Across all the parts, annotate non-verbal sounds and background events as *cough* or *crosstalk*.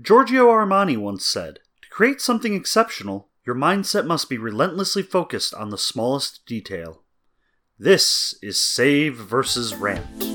Giorgio Armani once said To create something exceptional, your mindset must be relentlessly focused on the smallest detail. This is Save versus Rant.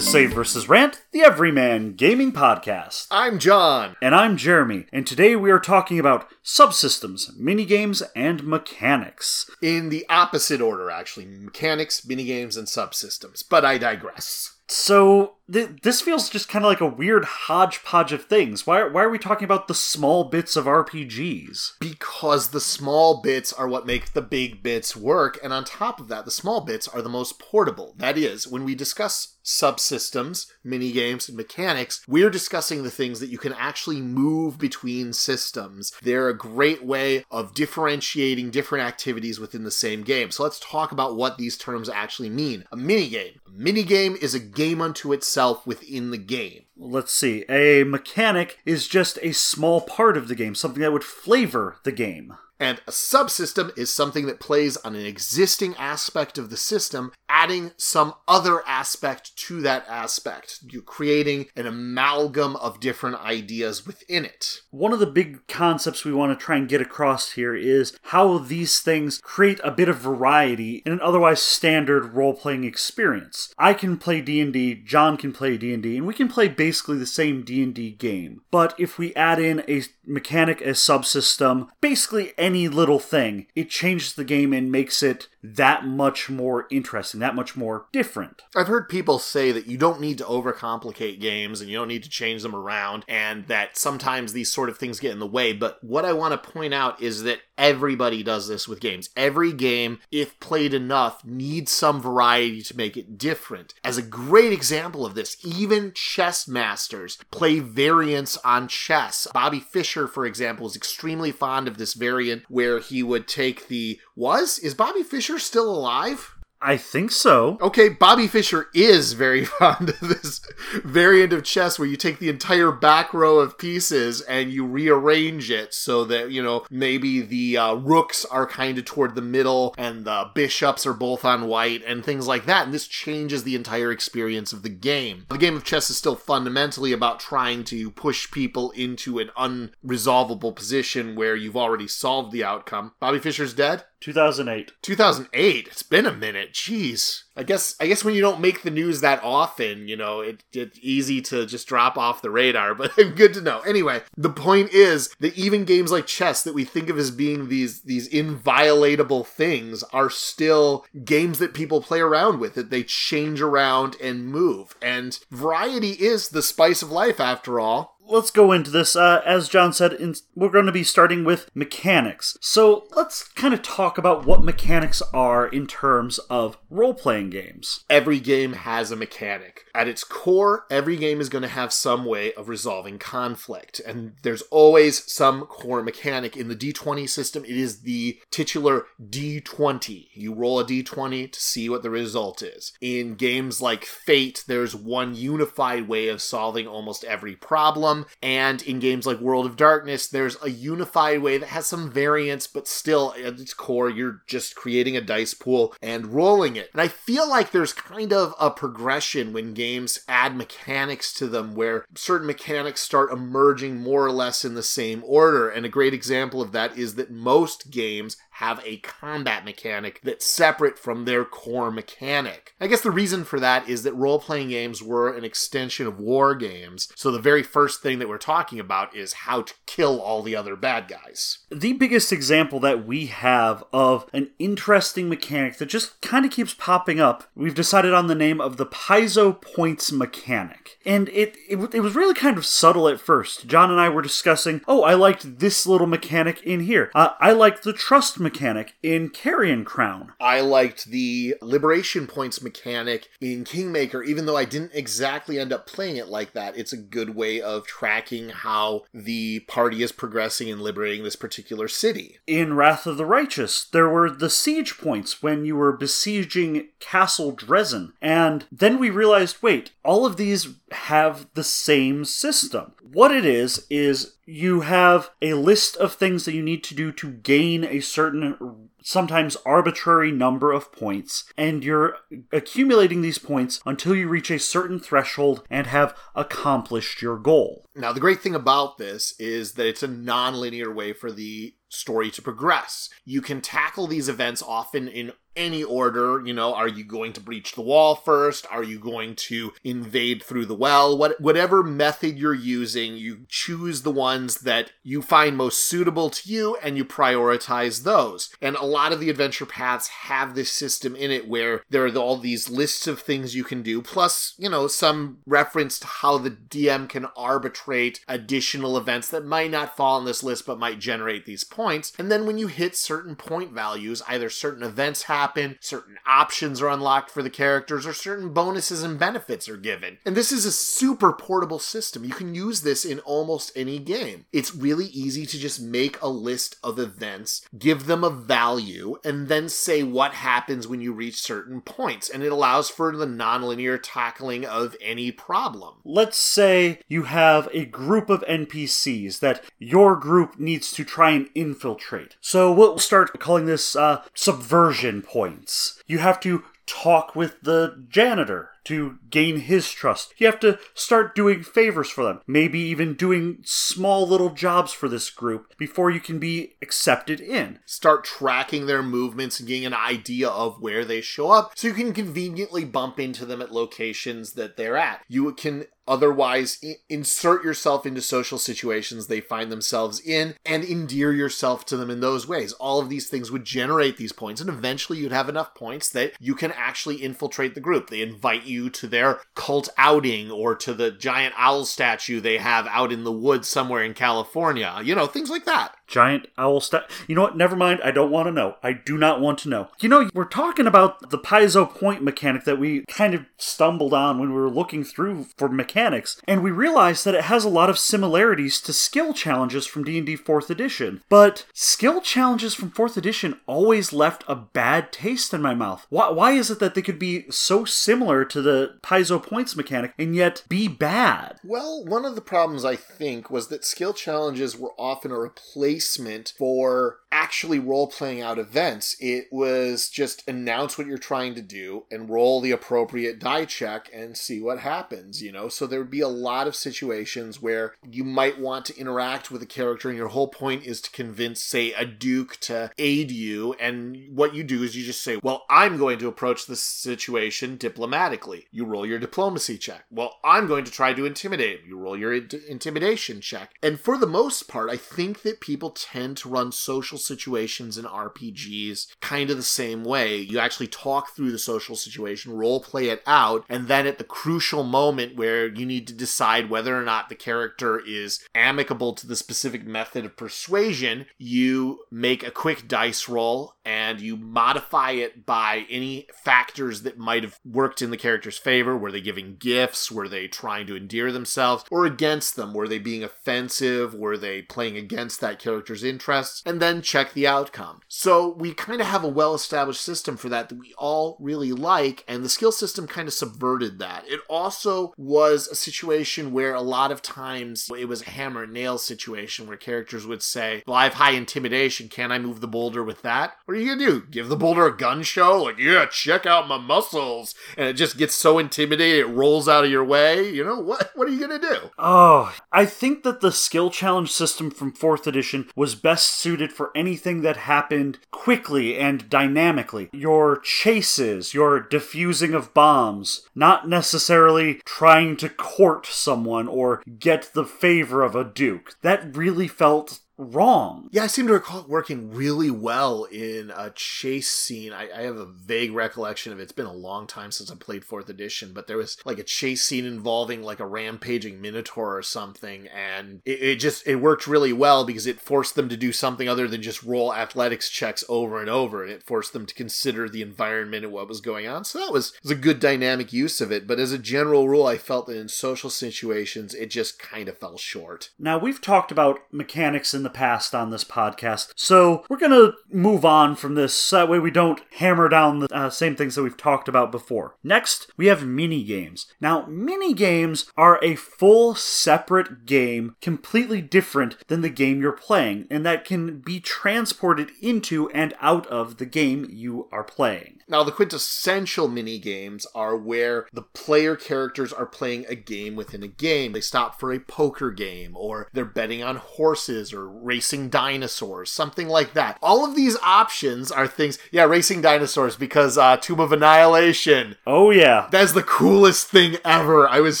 To Save vs. Rant, the Everyman Gaming Podcast. I'm John. And I'm Jeremy, and today we are talking about subsystems, minigames, and mechanics. In the opposite order, actually mechanics, minigames, and subsystems. But I digress. So, th- this feels just kind of like a weird hodgepodge of things. Why, why are we talking about the small bits of RPGs? Because the small bits are what make the big bits work, and on top of that, the small bits are the most portable. That is, when we discuss subsystems, mini games, and mechanics, we're discussing the things that you can actually move between systems. They're a great way of differentiating different activities within the same game. So let's talk about what these terms actually mean. A mini game. A mini game is a game unto itself within the game. Let's see. A mechanic is just a small part of the game, something that would flavor the game. And a subsystem is something that plays on an existing aspect of the system, adding some other aspect to that aspect. You're creating an amalgam of different ideas within it. One of the big concepts we want to try and get across here is how these things create a bit of variety in an otherwise standard role-playing experience. I can play D&D, John can play D&D, and we can play basically the same D&D game. But if we add in a mechanic, a subsystem, basically any little thing, it changes the game and makes it that much more interesting, that much more different. I've heard people say that you don't need to overcomplicate games and you don't need to change them around, and that sometimes these sort of things get in the way. But what I want to point out is that everybody does this with games. Every game, if played enough, needs some variety to make it different. As a great example of this, even chess masters play variants on chess. Bobby Fischer, for example, is extremely fond of this variant where he would take the was is Bobby Fischer still alive? I think so. Okay, Bobby Fischer is very *laughs* fond of this variant of chess where you take the entire back row of pieces and you rearrange it so that, you know, maybe the uh, rooks are kind of toward the middle and the bishops are both on white and things like that. And this changes the entire experience of the game. The game of chess is still fundamentally about trying to push people into an unresolvable position where you've already solved the outcome. Bobby Fischer's dead? 2008. 2008. It's been a minute. Jeez. I guess I guess when you don't make the news that often, you know, it, it's easy to just drop off the radar, *laughs* but good to know. Anyway, the point is that even games like chess that we think of as being these these inviolatable things are still games that people play around with that they change around and move. And variety is the spice of life after all let's go into this. Uh, as John said, in, we're going to be starting with mechanics. So let's kind of talk about what mechanics are in terms of role playing games. Every game has a mechanic. At its core, every game is going to have some way of resolving conflict. And there's always some core mechanic. In the D20 system, it is the titular D20. You roll a D20 to see what the result is. In games like Fate, there's one unified way of solving almost every problem. And in games like World of Darkness, there's a unified way that has some variance, but still, at its core, you're just creating a dice pool and rolling it. And I feel like there's kind of a progression when games add mechanics to them where certain mechanics start emerging more or less in the same order. And a great example of that is that most games have a combat mechanic that's separate from their core mechanic. I guess the reason for that is that role playing games were an extension of war games. So the very first thing that we're talking about is how to kill all the other bad guys. The biggest example that we have of an interesting mechanic that just kind of keeps popping up, we've decided on the name of the Paizo Points mechanic. And it, it, it was really kind of subtle at first. John and I were discussing, oh, I liked this little mechanic in here. Uh, I liked the trust mechanic mechanic in Carrion Crown. I liked the liberation points mechanic in Kingmaker, even though I didn't exactly end up playing it like that. It's a good way of tracking how the party is progressing in liberating this particular city. In Wrath of the Righteous, there were the siege points when you were besieging Castle Drezen. And then we realized wait, all of these have the same system. What it is, is you have a list of things that you need to do to gain a certain sometimes arbitrary number of points, and you're accumulating these points until you reach a certain threshold and have accomplished your goal. Now, the great thing about this is that it's a non linear way for the story to progress. You can tackle these events often in any order. You know, are you going to breach the wall first? Are you going to invade through the well? What, whatever method you're using, you choose the ones that you find most suitable to you and you prioritize those. And a lot of the adventure paths have this system in it where there are all these lists of things you can do, plus, you know, some reference to how the DM can arbitrate additional events that might not fall on this list but might generate these points. And then when you hit certain point values, either certain events happen happen, certain options are unlocked for the characters, or certain bonuses and benefits are given. And this is a super portable system. You can use this in almost any game. It's really easy to just make a list of events, give them a value, and then say what happens when you reach certain points. And it allows for the nonlinear tackling of any problem. Let's say you have a group of NPCs that your group needs to try and infiltrate. So we'll start calling this uh, subversion points. You have to talk with the janitor to gain his trust. You have to start doing favors for them, maybe even doing small little jobs for this group before you can be accepted in. Start tracking their movements and getting an idea of where they show up so you can conveniently bump into them at locations that they're at. You can otherwise insert yourself into social situations they find themselves in and endear yourself to them in those ways. All of these things would generate these points, and eventually you'd have enough points that you can actually infiltrate the group. They invite you to their cult outing or to the giant owl statue they have out in the woods somewhere in California. You know, things like that giant owl statue. You know what? Never mind. I don't want to know. I do not want to know. You know, we're talking about the Paizo point mechanic that we kind of stumbled on when we were looking through for mechanics, and we realized that it has a lot of similarities to skill challenges from D&D 4th edition. But skill challenges from 4th edition always left a bad taste in my mouth. Why, why is it that they could be so similar to the Paizo points mechanic and yet be bad? Well, one of the problems I think was that skill challenges were often a replacement replacement for actually role playing out events. It was just announce what you're trying to do and roll the appropriate die check and see what happens, you know? So there would be a lot of situations where you might want to interact with a character and your whole point is to convince, say, a duke to aid you. And what you do is you just say, well, I'm going to approach this situation diplomatically. You roll your diplomacy check. Well, I'm going to try to intimidate him. You roll your intimidation check. And for the most part, I think that people tend to run social situations in RPGs kind of the same way. You actually talk through the social situation, role play it out, and then at the crucial moment where you need to decide whether or not the character is amicable to the specific method of persuasion, you make a quick dice roll and you modify it by any factors that might have worked in the character's favor. Were they giving gifts? Were they trying to endear themselves? Or against them? Were they being offensive? Were they playing against that character's interests? And then check the outcome. So we kind of have a well established system for that that we all really like, and the skill system kind of subverted that. It also was a situation where a lot of times it was a hammer and nail situation where characters would say, Well, I have high intimidation. Can I move the boulder with that? What are you gonna do? Give the boulder a gun show? Like, yeah, check out my muscles. And it just gets so intimidated, it rolls out of your way. You know, what, what are you gonna do? Oh, I think that the skill challenge system from 4th edition was best suited for anything that happened quickly and dynamically. Your chases, your defusing of bombs, not necessarily trying to court someone or get the favor of a duke. That really felt wrong. Yeah, I seem to recall it working really well in a chase scene. I, I, have a vague recollection of it. It's been a long time since I played fourth edition, but there was like a chase scene involving like a rampaging minotaur or something, and it, it just it worked really well because it forced them to do something other than just roll athletics checks over and over, and it forced them to consider the environment and what was going on. So that was, was a good dynamic use of it. But as a general rule, I felt that in social situations, it just kind of fell short. Now we've talked about mechanics in the the past on this podcast. So we're going to move on from this that way we don't hammer down the uh, same things that we've talked about before. Next, we have mini games. Now, mini games are a full separate game, completely different than the game you're playing, and that can be transported into and out of the game you are playing. Now, the quintessential mini games are where the player characters are playing a game within a game. They stop for a poker game, or they're betting on horses, or racing dinosaurs, something like that. All of these options are things, yeah, racing dinosaurs because uh, Tomb of Annihilation. Oh, yeah. That's the coolest thing ever. I was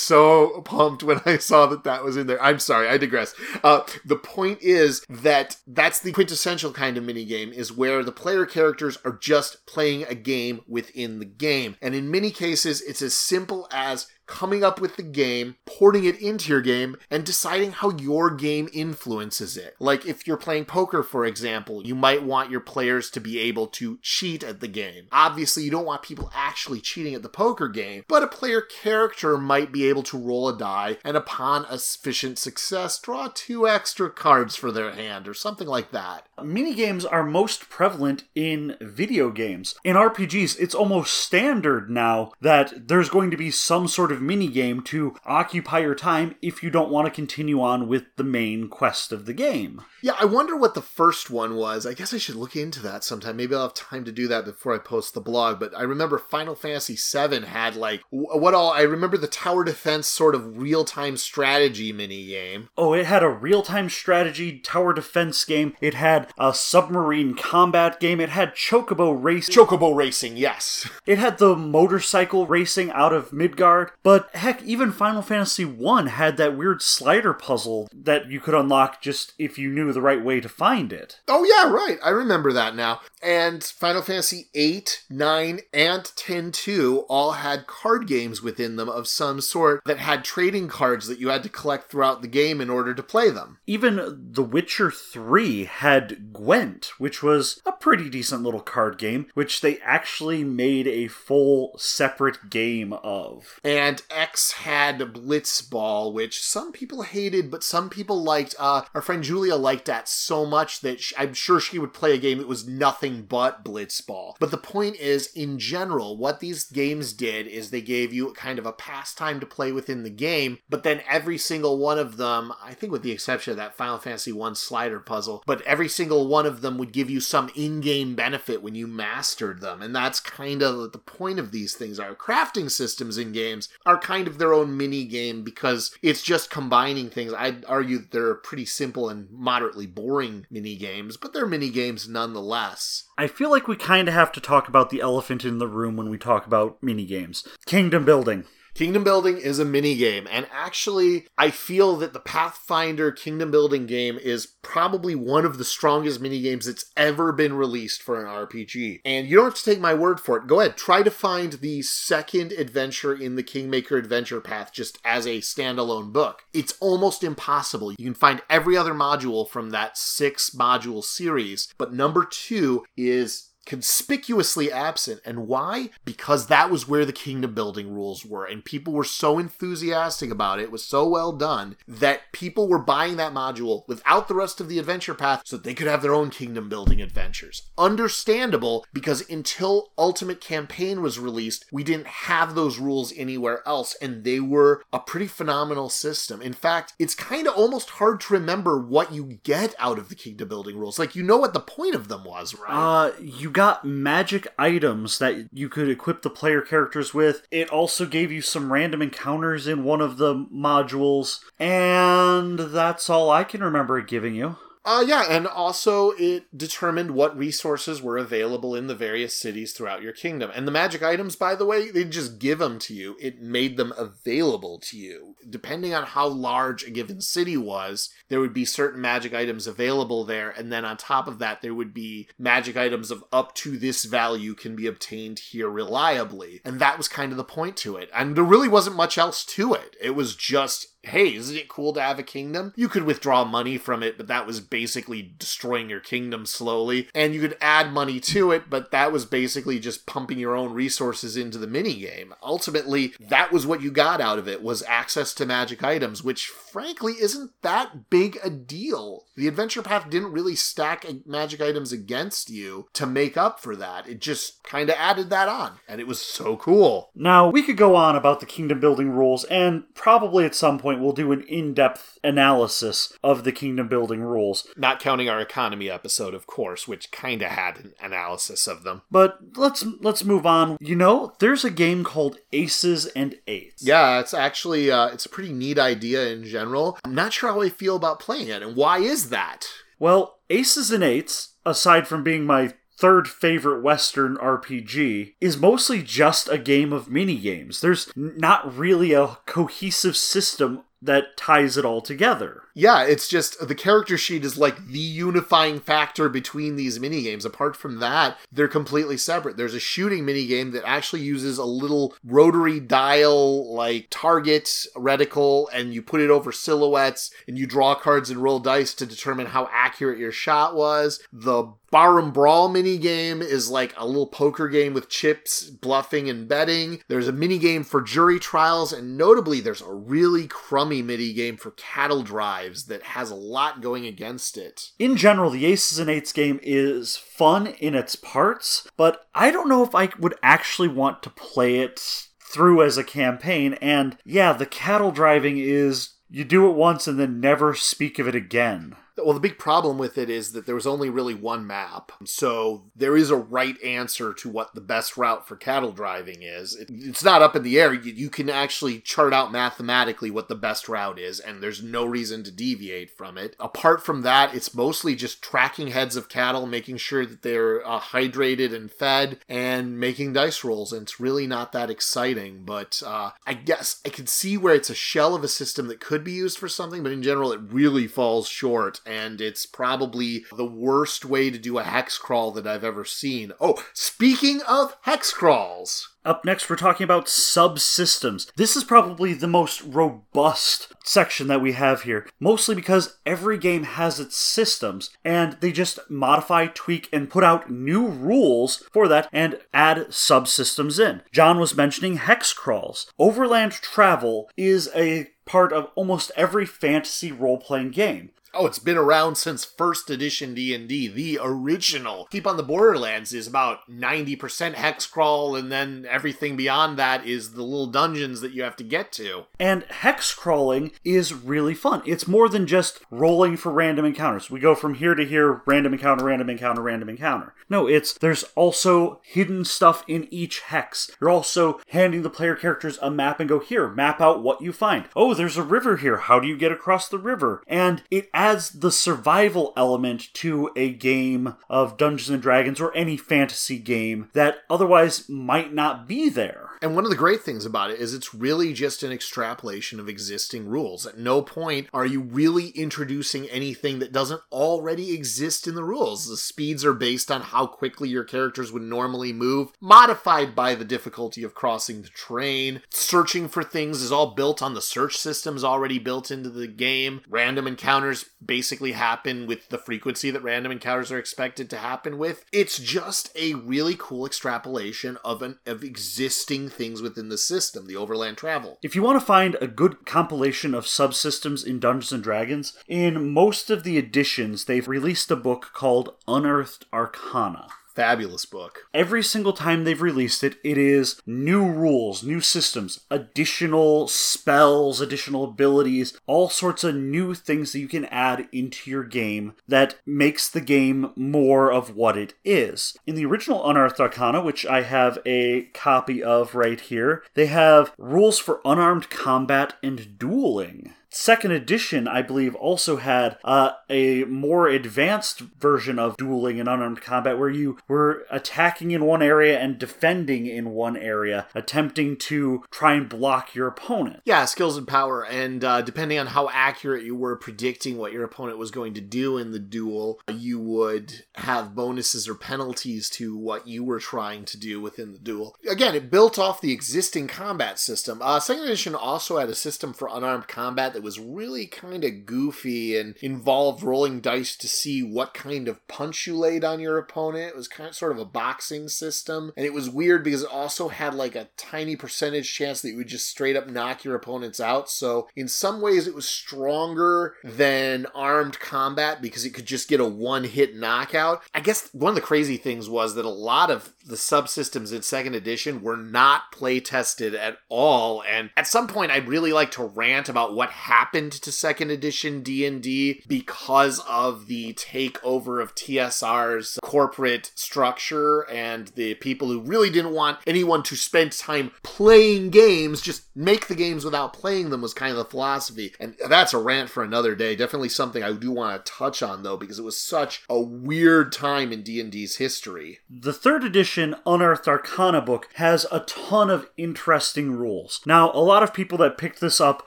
so pumped when I saw that that was in there. I'm sorry, I digress. Uh, the point is that that's the quintessential kind of mini game is where the player characters are just playing a game within the game. And in many cases, it's as simple as coming up with the game, porting it into your game, and deciding how your game influences it. Like if you're playing poker, for example, you might want your players to be able to cheat at the game. Obviously, you don't want people actually cheating at the poker game, but a player character might be able to roll a die and upon a sufficient success, draw two extra cards for their hand or something like that. Minigames are most prevalent in video games. In RPGs, it's almost standard now that there's going to be some sort of mini game to occupy your time if you don't want to continue on with the main quest of the game. Yeah, I wonder what the first one was. I guess I should look into that sometime. Maybe I'll have time to do that before I post the blog. But I remember Final Fantasy VII had like what all I remember the tower defense sort of real time strategy mini game. Oh, it had a real time strategy tower defense game. It had a submarine combat game. It had chocobo racing. Chocobo racing, yes. *laughs* It had the motorcycle racing out of Midgard. But heck, even Final Fantasy I had that weird slider puzzle that you could unlock just if you knew the right way to find it. Oh yeah, right. I remember that now. And Final Fantasy 8, 9, and 10 2 all had card games within them of some sort that had trading cards that you had to collect throughout the game in order to play them. Even The Witcher 3 had Gwent, which was a pretty decent little card game, which they actually made a full separate game of. And X had Blitzball, which some people hated, but some people liked. Uh, our friend Julia liked that so much that she, I'm sure she would play a game that was nothing but Blitzball. But the point is, in general, what these games did is they gave you kind of a pastime to play within the game, but then every single one of them, I think with the exception of that Final Fantasy 1 slider puzzle, but every single one of them would give you some in-game benefit when you mastered them. And that's kind of the point of these things are crafting systems in games are kind of their own mini game because it's just combining things. I'd argue that they're pretty simple and moderately boring mini games, but they're mini games nonetheless. I feel like we kind of have to talk about the elephant in the room when we talk about mini games. Kingdom building. Kingdom building is a mini game, and actually, I feel that the Pathfinder kingdom building game is probably one of the strongest mini games that's ever been released for an RPG. And you don't have to take my word for it. Go ahead, try to find the second adventure in the Kingmaker Adventure Path just as a standalone book. It's almost impossible. You can find every other module from that six module series, but number two is conspicuously absent. And why? Because that was where the kingdom building rules were. And people were so enthusiastic about it. It was so well done that people were buying that module without the rest of the adventure path so that they could have their own kingdom building adventures. Understandable because until Ultimate Campaign was released, we didn't have those rules anywhere else. And they were a pretty phenomenal system. In fact, it's kind of almost hard to remember what you get out of the kingdom building rules. Like, you know what the point of them was, right? Uh, you got magic items that you could equip the player characters with. It also gave you some random encounters in one of the modules, and that's all I can remember it giving you. Uh, yeah, and also it determined what resources were available in the various cities throughout your kingdom. And the magic items, by the way, they just give them to you. It made them available to you. Depending on how large a given city was, there would be certain magic items available there. And then on top of that, there would be magic items of up to this value can be obtained here reliably. And that was kind of the point to it. And there really wasn't much else to it. It was just hey, isn't it cool to have a kingdom? You could withdraw money from it, but that was basically destroying your kingdom slowly. And you could add money to it, but that was basically just pumping your own resources into the mini game. Ultimately, that was what you got out of it was access to magic items, which frankly isn't that big a deal. The adventure path didn't really stack magic items against you to make up for that. It just kind of added that on, and it was so cool. Now, we could go on about the kingdom building rules, and probably at some point we'll do an in depth analysis of the kingdom building rules. Not counting our economy episode, of course, which kind of had an analysis of them. But let's let's move on. You know, there's a game called Aces and Eights. Yeah, it's actually uh, it's a pretty neat idea in general. I'm not sure how I feel about playing it, and why is that? Well, Aces and Eights, aside from being my third favorite Western RPG, is mostly just a game of mini games. There's not really a cohesive system that ties it all together. Yeah, it's just the character sheet is like the unifying factor between these mini games. Apart from that, they're completely separate. There's a shooting mini game that actually uses a little rotary dial like target reticle and you put it over silhouettes and you draw cards and roll dice to determine how accurate your shot was. The Barroom Brawl mini game is like a little poker game with chips, bluffing, and betting. There's a mini game for jury trials, and notably, there's a really crummy mini game for cattle drives that has a lot going against it. In general, the Aces and Eights game is fun in its parts, but I don't know if I would actually want to play it through as a campaign. And yeah, the cattle driving is you do it once and then never speak of it again. Well, the big problem with it is that there was only really one map. So there is a right answer to what the best route for cattle driving is. It's not up in the air. You, can actually chart out mathematically what the best route is, and there's no reason to deviate from it. Apart from that, it's mostly just tracking heads of cattle, making sure that they're uh, hydrated and fed, and making dice rolls. And it's really not that exciting. But uh, I guess I can see where it's a shell of a system that could be used for something, but in general, it really falls short and it's probably the worst way to do a hex crawl that I've ever seen. Oh, speaking of hex crawls. Up next, we're talking about subsystems. This is probably the most robust section that we have here, mostly because every game has its systems, and they just modify, tweak, and put out new rules for that and add subsystems in. John was mentioning hex crawls. Overland travel is a part of almost every fantasy role playing game. Oh, it's been around since first edition D&D, the original. Keep on the Borderlands is about 90% hex crawl and then everything beyond that is the little dungeons that you have to get to. And hex crawling is really fun. It's more than just rolling for random encounters. We go from here to here, random encounter, random encounter, random encounter. No, it's there's also hidden stuff in each hex. You're also handing the player characters a map and go here, map out what you find. Oh, there's a river here. How do you get across the river? And it adds the survival element to a game of Dungeons and Dragons or any fantasy game that otherwise might not be there. And one of the great things about it is it's really just an extrapolation of existing rules. At no point are you really introducing anything that doesn't already exist in the rules. The speeds are based on how quickly your characters would normally move, modified by the difficulty of crossing the terrain. Searching for things is all built on the search systems already built into the game. Random encounters basically happen with the frequency that random encounters are expected to happen with. It's just a really cool extrapolation of an of existing things within the system, the overland travel. If you want to find a good compilation of subsystems in Dungeons and Dragons, in most of the editions they've released a book called Unearthed Arcana. Fabulous book. Every single time they've released it, it is new rules, new systems, additional spells, additional abilities, all sorts of new things that you can add into your game that makes the game more of what it is. In the original Unearthed Arcana, which I have a copy of right here, they have rules for unarmed combat and dueling second edition, I believe, also had uh, a more advanced version of dueling and unarmed combat where you were attacking in one area and defending in one area, attempting to try and block your opponent. Yeah, skills and power. And uh, depending on how accurate you were predicting what your opponent was going to do in the duel, you would have bonuses or penalties to what you were trying to do within the duel. Again, it built off the existing combat system. Uh, second edition also had a system for unarmed combat that that was really kind of goofy and involved rolling dice to see what kind of punch you laid on your opponent. It was kind of sort of a boxing system. And it was weird because it also had like a tiny percentage chance that you would just straight up knock your opponents out. So in some ways it was stronger than armed combat because it could just get a one hit knockout. I guess one of the crazy things was that a lot of the subsystems in second edition were not play tested at all. And at some point I'd really like to rant about what happened to second edition D&D because of the takeover of TSR's corporate structure and the people who really didn't want anyone to spend time playing games, just make the games without playing them was kind of the philosophy. And that's a rant for another day. Definitely something I do want to touch on though because it was such a weird time in D&D's history. The third edition Unearthed Arcana book has a ton of interesting rules. Now, a lot of people that picked this up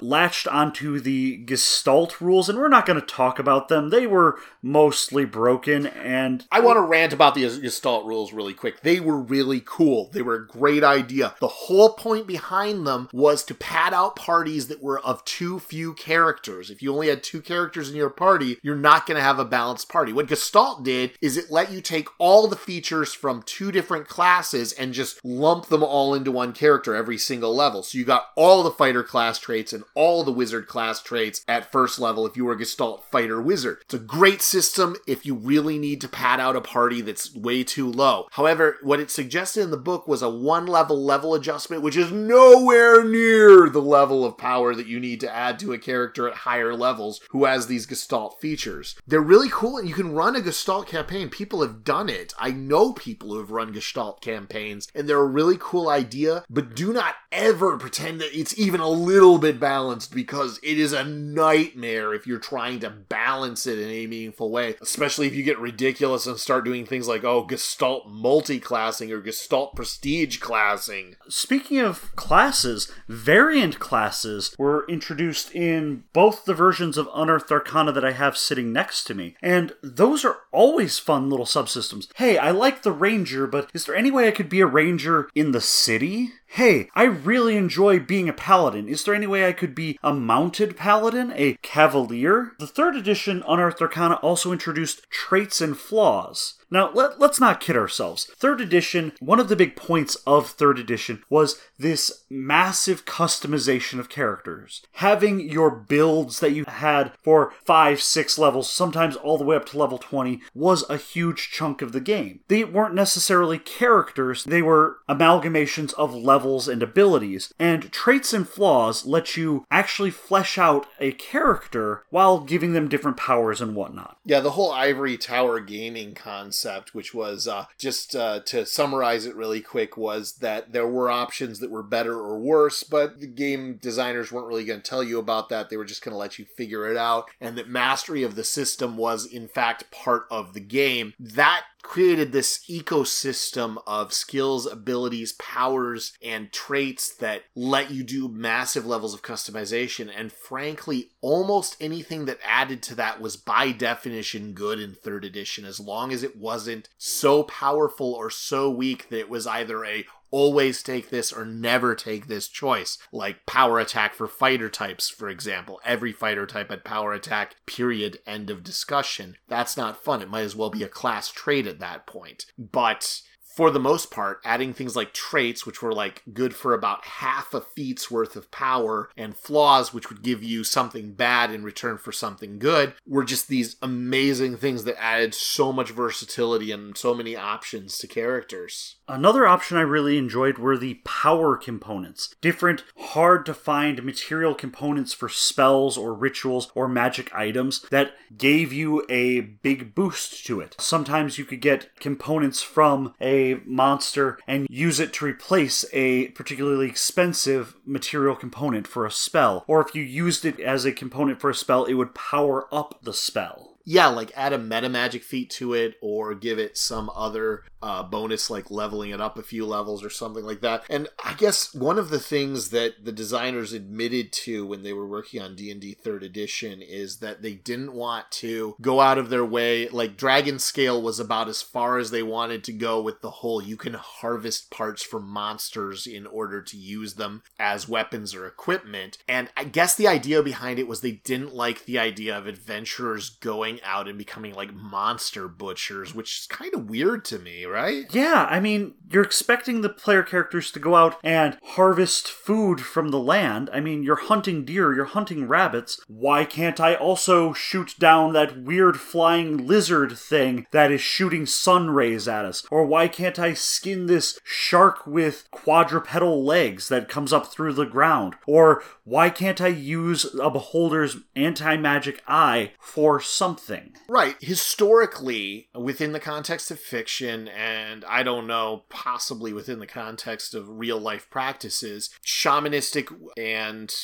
latched onto the Gestalt rules and we're not going to talk about them. They were mostly broken and I want to rant about the Gestalt rules really quick. They were really cool. They were a great idea. The whole point behind them was to pad out parties that were of too few characters. If you only had two characters in your party, you're not going to have a balanced party. What Gestalt did is it let you take all the features from two different classes and just lump them all into one character every single level. So you got all the fighter class traits and all the wizard class traits at first level if you were a Gestalt fighter wizard. It's a great system if you really need to pad out a party that's way too low. However, what it suggested in the book was a one level level adjustment, which is nowhere near the level of power that you need to add to a character at higher levels who has these Gestalt features. They're really cool and you can run a Gestalt campaign. People have done it. I know people who have run Gestalt campaigns and they're a really cool idea, but do not ever pretend that it's even a little bit balanced because it is a nightmare if you're trying to balance it in a meaningful way, especially if you get ridiculous and start doing things like, oh, Gestalt multi-classing or Gestalt prestige classing. Speaking of classes, variant classes were introduced in both the versions of Unearthed Arcana that I have sitting next to me, and those are always fun little subsystems. Hey, I like the ranger, but is there any way I could be a ranger in the city? Hey, I really enjoy being a paladin. Is there any way I could be a mounted paladin, a cavalier? The third edition Unearthed Arcana also introduced traits and flaws. Now, let, us not kid ourselves. Third edition, one of the big points of third edition was this massive customization of characters. Having your builds that you had for five, six levels, sometimes all the way up to level 20, was a huge chunk of the game. They weren't necessarily characters, they were amalgamations of levels and abilities. And traits and flaws let you actually flesh out a character while giving them different powers and whatnot. Yeah, the whole Ivory Tower gaming concept concept, which was uh, just uh, to summarize it really quick, was that there were options that were better or worse, but the game designers weren't really going to tell you about that. They were just going to let you figure it out, and that mastery of the system was, in fact, part of the game. That created this ecosystem of skills, abilities, powers, and traits that let you do massive levels of customization. And frankly, almost anything that added to that was by definition good in third edition, as long as it wasn't so powerful or so weak that it was either a always take this or never take this choice. Like power attack for fighter types, for example. Every fighter type had power attack, period, end of discussion. That's not fun. It might as well be a class trait at that point. But for the most part, adding things like traits, which were like good for about half a feat's worth of power, and flaws, which would give you something bad in return for something good, were just these amazing things that added so much versatility and so many options to characters. Another option I really enjoyed were the power components. Different, hard to find material components for spells or rituals or magic items that gave you a big boost to it. Sometimes you could get components from a monster and use it to replace a particularly expensive material component for a spell. Or if you used it as a component for a spell, it would power up the spell. Yeah, like add a meta magic feat to it or give it some other uh, bonus like leveling it up a few levels or something like that. And I guess one of the things that the designers admitted to when they were working on D&D 3rd edition is that they didn't want to go out of their way like Dragon Scale was about as far as they wanted to go with the whole you can harvest parts from monsters in order to use them as weapons or equipment. And I guess the idea behind it was they didn't like the idea of adventurers going out and becoming like monster butchers, which is kind of weird to me, right? Yeah, I mean, you're expecting the player characters to go out and harvest food from the land. I mean, you're hunting deer, you're hunting rabbits. Why can't I also shoot down that weird flying lizard thing that is shooting sun rays at us? Or why can't I skin this shark with quadrupedal legs that comes up through the ground? Or why can't I use a beholder's anti magic eye for something? Right. Historically, within the context of fiction, and I don't know, possibly within the context of real life practices, shamanistic and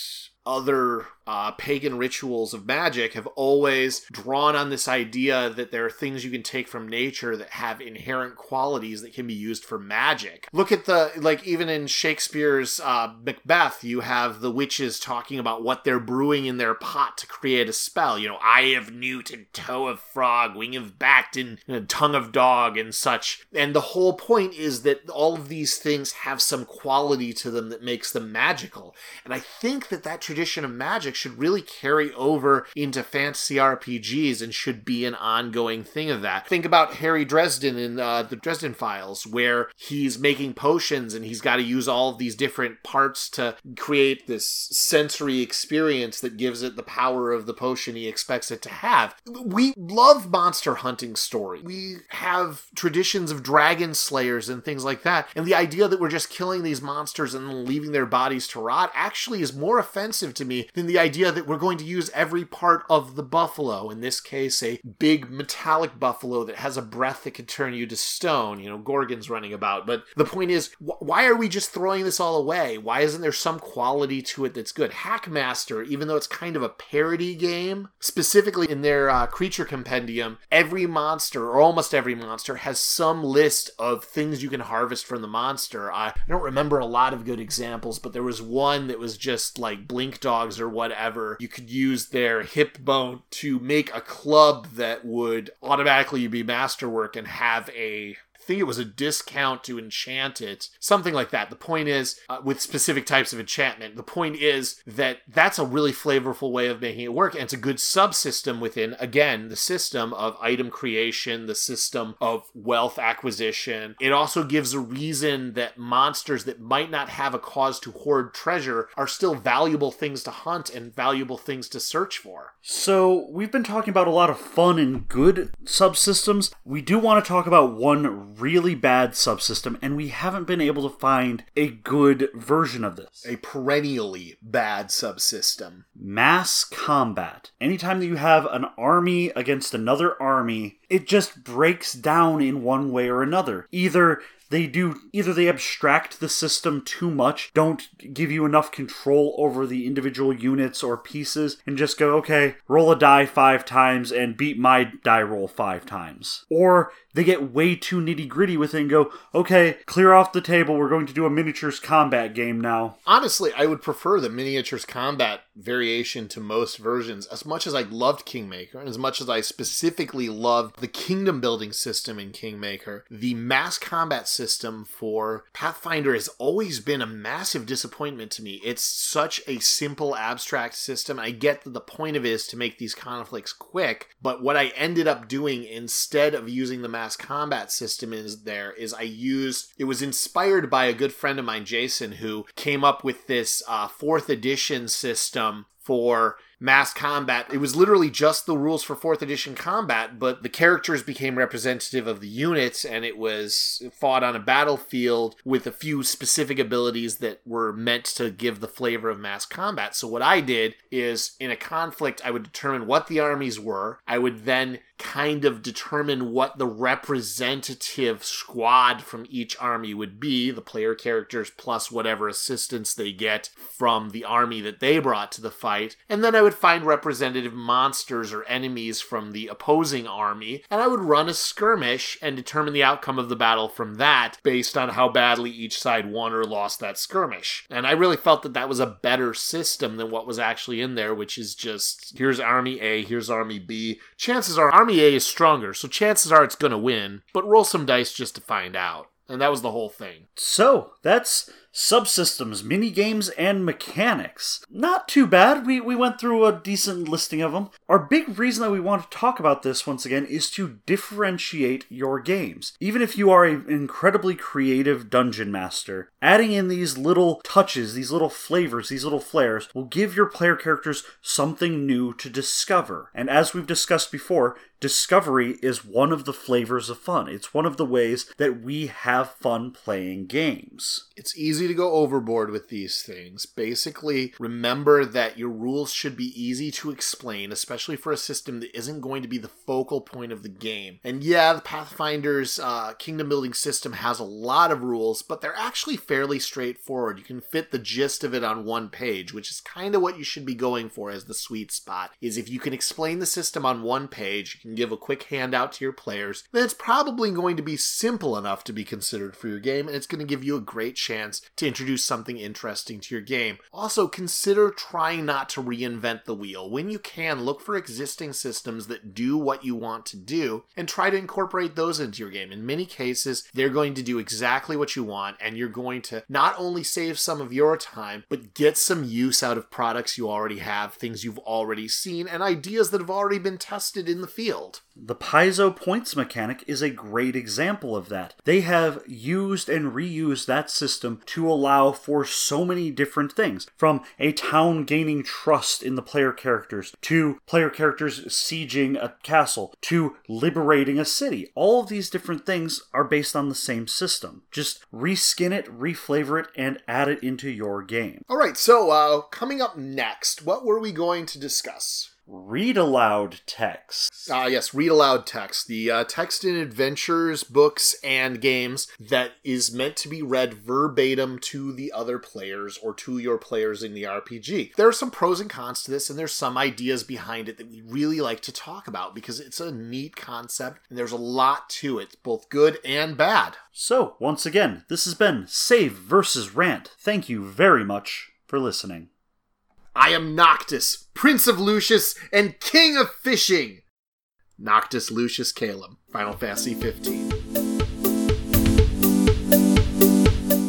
other uh, pagan rituals of magic have always drawn on this idea that there are things you can take from nature that have inherent qualities that can be used for magic. Look at the, like, even in Shakespeare's uh, Macbeth, you have the witches talking about what they're brewing in their pot to create a spell. You know, eye of newt and toe of frog, wing of bat and know, tongue of dog and such. And the whole point is that all of these things have some quality to them that makes them magical. And I think that that tradition of magic should really carry over into fantasy RPGs and should be an ongoing thing of that. Think about Harry Dresden in uh, the Dresden Files, where he's making potions and he's got to use all of these different parts to create this sensory experience that gives it the power of the potion he expects it to have. We love monster hunting story. We have traditions of dragon slayers and things like that. And the idea that we're just killing these monsters and leaving their bodies to rot actually is more offensive to me than the idea that we're going to use every part of the buffalo. In this case, a big metallic buffalo that has a breath that could turn you to stone. You know, Gorgon's running about. But the point is, wh- why are we just throwing this all away? Why isn't there some quality to it that's good? Hackmaster, even though it's kind of a parody game, specifically in their uh, creature compendium, every monster, or almost every monster, has some list of things you can harvest from the monster. I, I don't remember a lot of good examples, but there was one that was just like blink dogs or whatever you could use their hip bone to make a club that would automatically be masterwork and have a think it was a discount to enchant it, something like that. The point is, uh, with specific types of enchantment, the point is that that's a really flavorful way of making it work, and it's a good subsystem within, again, the system of item creation, the system of wealth acquisition. It also gives a reason that monsters that might not have a cause to hoard treasure are still valuable things to hunt and valuable things to search for. So, we've been talking about a lot of fun and good subsystems. We do want to talk about one really bad subsystem, and we haven't been able to find a good version of this. A perennially bad subsystem. Mass combat. Anytime that you have an army against another army, it just breaks down in one way or another. Either they do either they abstract the system too much, don't give you enough control over the individual units or pieces, and just go, okay, roll a die five times and beat my die roll five times. Or they get way too nitty gritty with it and go, okay, clear off the table, we're going to do a miniatures combat game now. Honestly, I would prefer the miniatures combat variation to most versions. As much as I loved Kingmaker, and as much as I specifically loved the kingdom building system in Kingmaker, the mass combat system for Pathfinder has always been a massive disappointment to me. It's such a simple, abstract system. I get that the point of it is to make these conflicts quick, but what I ended up doing instead of using the mass combat system is there is I used it was inspired by a good friend of mine, Jason, who came up with this uh, fourth edition system for mass combat. It was literally just the rules for fourth edition combat, but the characters became representative of the units and it was fought on a battlefield with a few specific abilities that were meant to give the flavor of mass combat. So what I did is in a conflict, I would determine what the armies were. I would then kind of determine what the representative squad from each army would be the player characters plus whatever assistance they get from the army that they brought to the fight and then i would would find representative monsters or enemies from the opposing army, and I would run a skirmish and determine the outcome of the battle from that based on how badly each side won or lost that skirmish. And I really felt that that was a better system than what was actually in there, which is just here's Army A, here's Army B. Chances are Army A is stronger, so chances are it's going to win, but roll some dice just to find out. And that was the whole thing. So, that's subsystems, mini games, and mechanics. Not too bad. We, we went through a decent listing of them. Our big reason that we want to talk about this once again is to differentiate your games. Even if you are an incredibly creative dungeon master, adding in these little touches, these little flavors, these little flares will give your player characters something new to discover. And as we've discussed before, discovery is one of the flavors of fun. It's one of the ways that we have fun playing games. It's easy to go overboard with these things. Basically, remember that your rules should be easy to explain, especially for a system that isn't going to be the focal point of the game. And yeah, the Pathfinder's uh, kingdom building system has a lot of rules, but they're actually fairly straightforward. You can fit the gist of it on one page, which is kind of what you should be going for as the sweet spot. Is if you can explain the system on one page, you can give a quick handout to your players, then it's probably going to be simple enough to be considered for your game, and it's going to give you a great chance to introduce something interesting to your game. Also, consider trying not to reinvent the wheel. When you can, look for existing systems that do what you want to do and try to incorporate those into your game. In many cases, they're going to do exactly what you want, and you're going to not only save some of your time, but get some use out of products you already have, things you've already seen, and ideas that have already been tested in the field. The Paizo points mechanic is a great example of that. They have used and reused that system to allow for so many different things from a town gaining trust in the player characters to player characters sieging a castle to liberating a city. All of these different things are based on the same system. Just reskin it, reflavor it, and add it into your game. All right, so uh, coming up next, what were we going to discuss? Read aloud text. Ah, uh, yes, read aloud text. The uh, text in adventures, books, and games that is meant to be read verbatim to the other players or to your players in the RPG. There are some pros and cons to this, and there's some ideas behind it that we really like to talk about because it's a neat concept and there's a lot to it, both good and bad. So, once again, this has been Save versus Rant. Thank you very much for listening. I am Noctis, Prince of Lucis and King of Fishing. Noctis Lucis Caelum, Final Fantasy 15.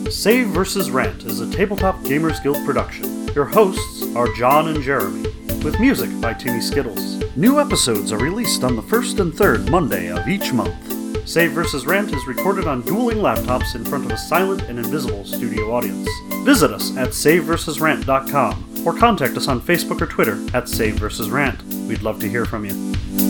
Save vs. Rant is a Tabletop Gamers Guild production. Your hosts are John and Jeremy, with music by Timmy Skittles. New episodes are released on the first and third Monday of each month. Save vs. Rant is recorded on dueling laptops in front of a silent and invisible studio audience. Visit us at saveversusrant.com or contact us on Facebook or Twitter at Save. Rant. We'd love to hear from you.